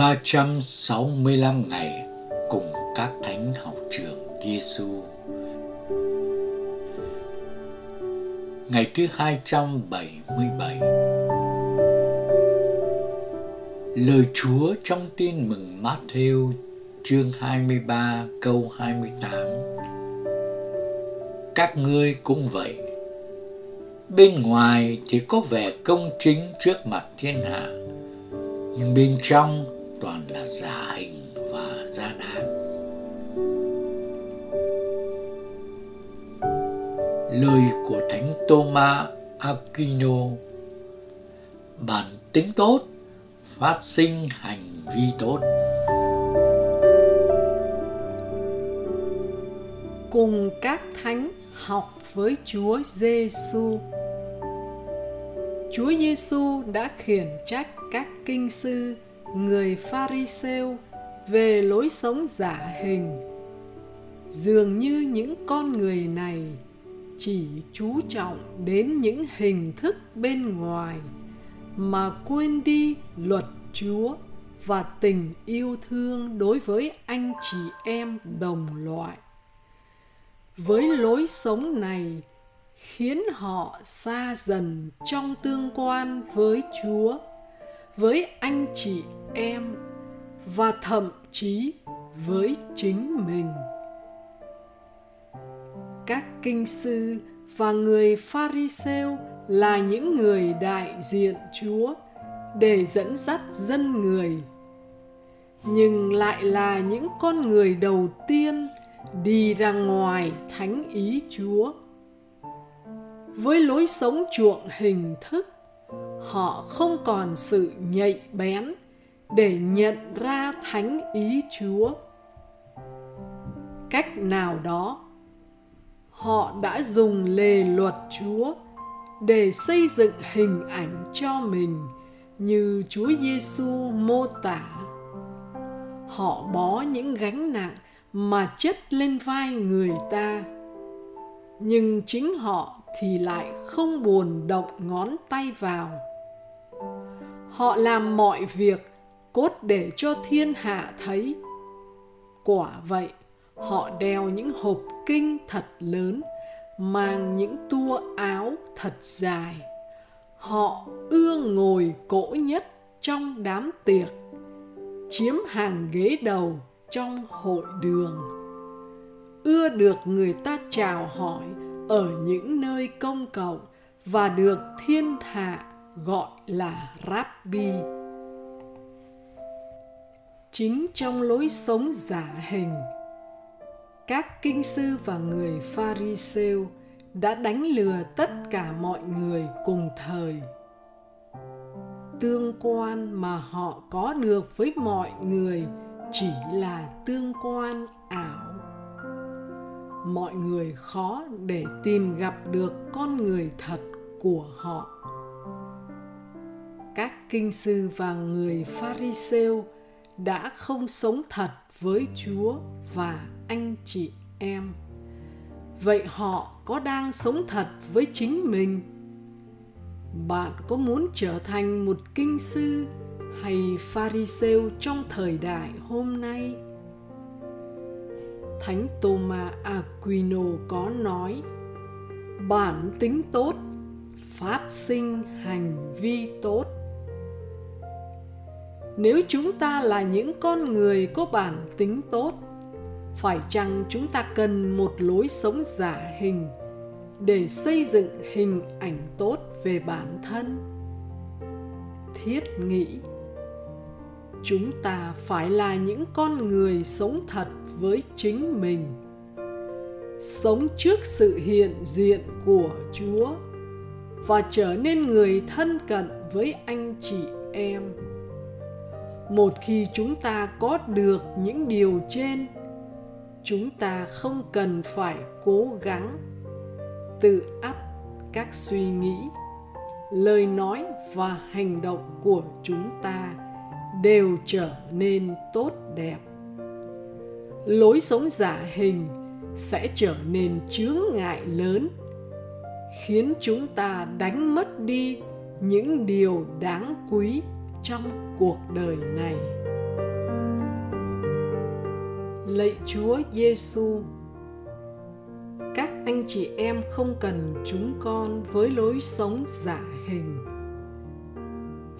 365 ngày cùng các thánh học trường. Giêsu. Ngày thứ 277 Lời Chúa trong tin mừng Matthew chương 23 câu 28 Các ngươi cũng vậy. Bên ngoài thì có vẻ công chính trước mặt thiên hạ, Nhưng bên trong toàn là giả hình. Lời của thánh Thomas Aquino. Bản tính tốt phát sinh hành vi tốt. Cùng các thánh học với Chúa Giêsu. Chúa Giêsu đã khiển trách các kinh sư, người pharisêu về lối sống giả hình. Dường như những con người này chỉ chú trọng đến những hình thức bên ngoài, mà quên đi luật chúa và tình yêu thương đối với anh chị em đồng loại. Với lối sống này khiến họ xa dần trong tương quan với chúa, với anh chị em và thậm chí với chính mình các kinh sư và người pharisêu là những người đại diện chúa để dẫn dắt dân người. Nhưng lại là những con người đầu tiên đi ra ngoài thánh ý chúa. Với lối sống chuộng hình thức, họ không còn sự nhạy bén để nhận ra thánh ý chúa. Cách nào đó họ đã dùng lề luật chúa để xây dựng hình ảnh cho mình như chúa giêsu mô tả. Họ bó những gánh nặng mà chất lên vai người ta, nhưng chính họ thì lại không buồn động ngón tay vào. Họ làm mọi việc cốt để cho thiên hạ thấy. Quả vậy họ đeo những hộp kinh thật lớn, mang những tua áo thật dài. Họ ưa ngồi cỗ nhất trong đám tiệc, chiếm hàng ghế đầu trong hội đường. Ưa được người ta chào hỏi ở những nơi công cộng và được thiên hạ gọi là rabbi. Chính trong lối sống giả hình các kinh sư và người pharisêu đã đánh lừa tất cả mọi người cùng thời. Tương quan mà họ có được với mọi người chỉ là tương quan ảo. Mọi người khó để tìm gặp được con người thật của họ. Các kinh sư và người pharisêu đã không sống thật với chúa và anh chị em. Vậy họ có đang sống thật với chính mình? Bạn có muốn trở thành một kinh sư hay pharisêu trong thời đại hôm nay? Thánh Thomas Aquino có nói, bản tính tốt, phát sinh hành vi tốt. Nếu chúng ta là những con người có bản tính tốt phải chăng chúng ta cần một lối sống giả hình để xây dựng hình ảnh tốt về bản thân? Thiết nghĩ, chúng ta phải là những con người sống thật với chính mình, sống trước sự hiện diện của chúa và trở nên người thân cận với anh chị em. Một khi chúng ta có được những điều trên chúng ta không cần phải cố gắng tự ắt các suy nghĩ, lời nói và hành động của chúng ta đều trở nên tốt đẹp. Lối sống giả hình sẽ trở nên chướng ngại lớn, khiến chúng ta đánh mất đi những điều đáng quý trong cuộc đời này lạy chúa giêsu các anh chị em không cần chúng con với lối sống giả hình.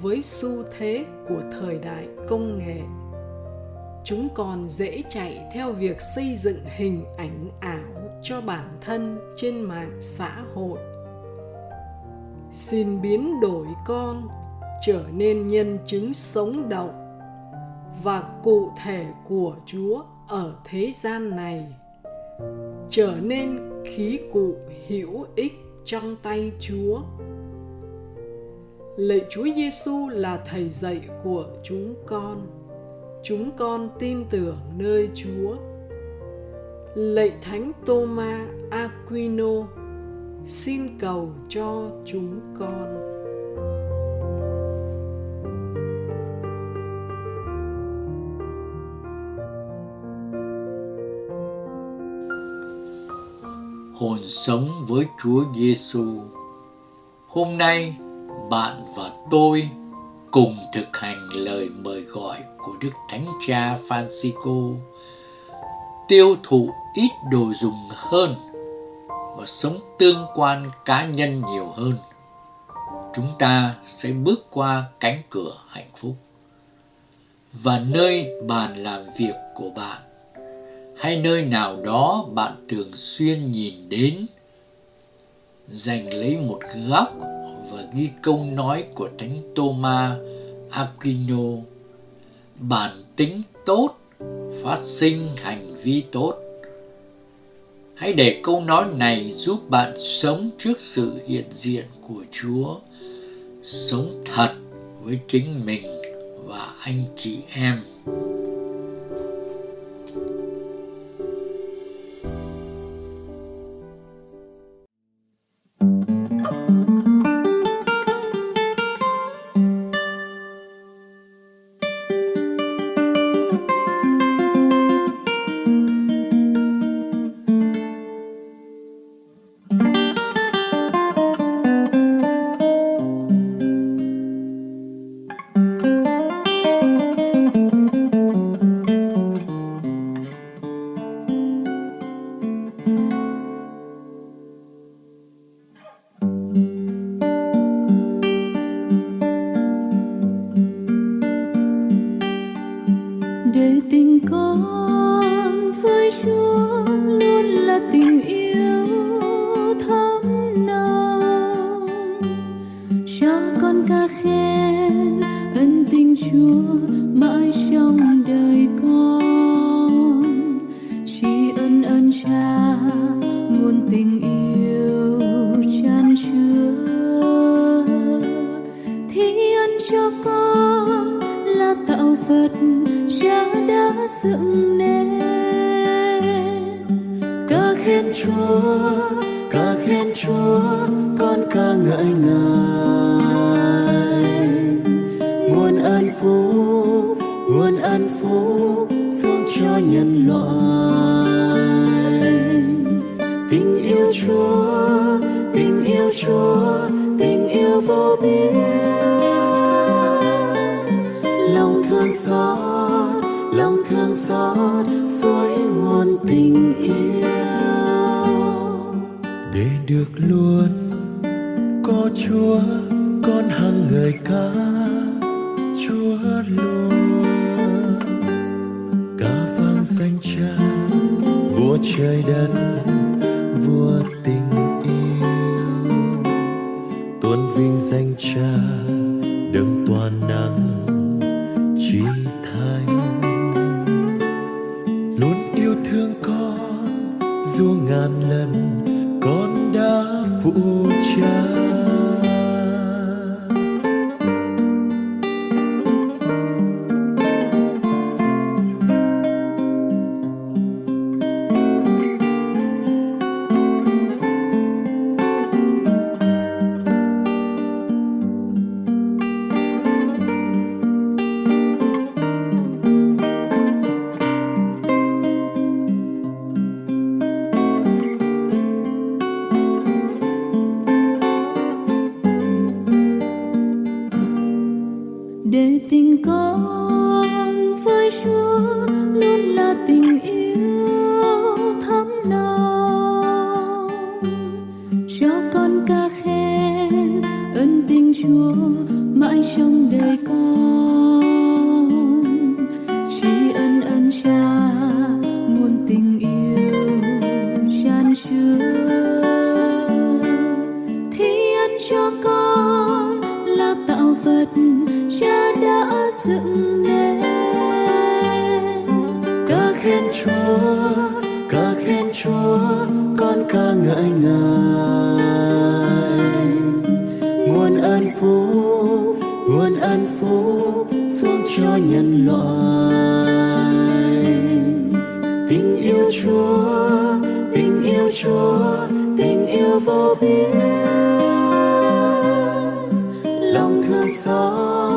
Với xu thế của thời đại công nghệ, chúng còn dễ chạy theo việc xây dựng hình ảnh ảo cho bản thân trên mạng xã hội. Xin biến đổi con trở nên nhân chứng sống động và cụ thể của chúa ở thế gian này, trở nên khí cụ hữu ích trong tay chúa. Lạy chúa giêsu là thầy dạy của chúng con. Chúng con tin tưởng nơi chúa. Lạy thánh Thomas Aquino, xin cầu cho chúng con. Hồn sống với Chúa Giêsu. Hôm nay, bạn và tôi cùng thực hành lời mời gọi của Đức Thánh Cha Francisco. Tiêu thụ ít đồ dùng hơn và sống tương quan cá nhân nhiều hơn. Chúng ta sẽ bước qua cánh cửa hạnh phúc. Và nơi bàn làm việc của bạn hay nơi nào đó bạn thường xuyên nhìn đến? Dành lấy một góc và ghi câu nói của thánh Thomas Aquino. Bản tính tốt phát sinh hành vi tốt. Hãy để câu nói này giúp bạn sống trước sự hiện diện của chúa, sống thật với chính mình và anh chị em. tình yêu chan chứa. Thi ân cho con là tạo vật cha đã dựng nên. Ca khen chúa, ca khen chúa, con ca ngợi ngài. Nguồn ơn phúc nguồn ơn phúc xuống cho nhân loại. Chúa tình yêu Chúa tình yêu vô biên lòng thương xót lòng thương xót suối nguồn tình yêu để được luôn có Chúa, con hằng người ca, Chúa luôn. Ca vang danh Cha vua trời đất vua tình yêu. Tuôn vinh danh cha, đấng toàn năng trí thánh. Luôn yêu thương con, dù ngàn lần dựng nên. Ca khen chúa, ca khen chúa, con ca ngợi ngài. Nguồn ơn phúc nguồn ơn phúc xuống cho nhân loại. Tình yêu chúa, tình yêu chúa, tình yêu vô biên. Lòng thương xót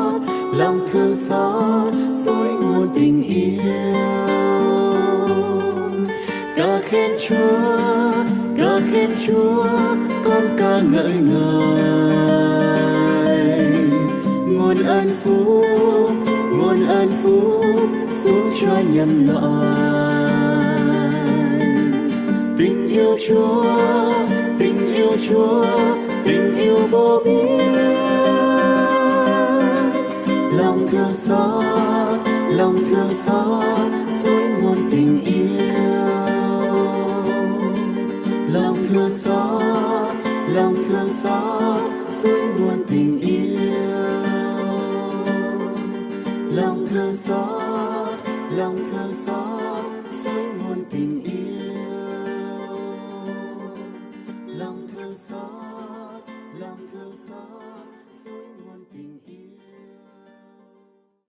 lòng thương xót, dối nguồn tình yêu. Ca khen Chúa ca khen Chúa, con ca ngợi Ngài nguồn ơn phúc nguồn ơn phúc xuống cho nhân loại. Tình yêu Chúa, tình yêu Chúa, tình yêu vô biên thương xót, lòng thương xót, suối nguồn tình yêu. Lòng thương xót, lòng thương xót, suối nguồn tình yêu. Lòng thương xót, lòng thương xót.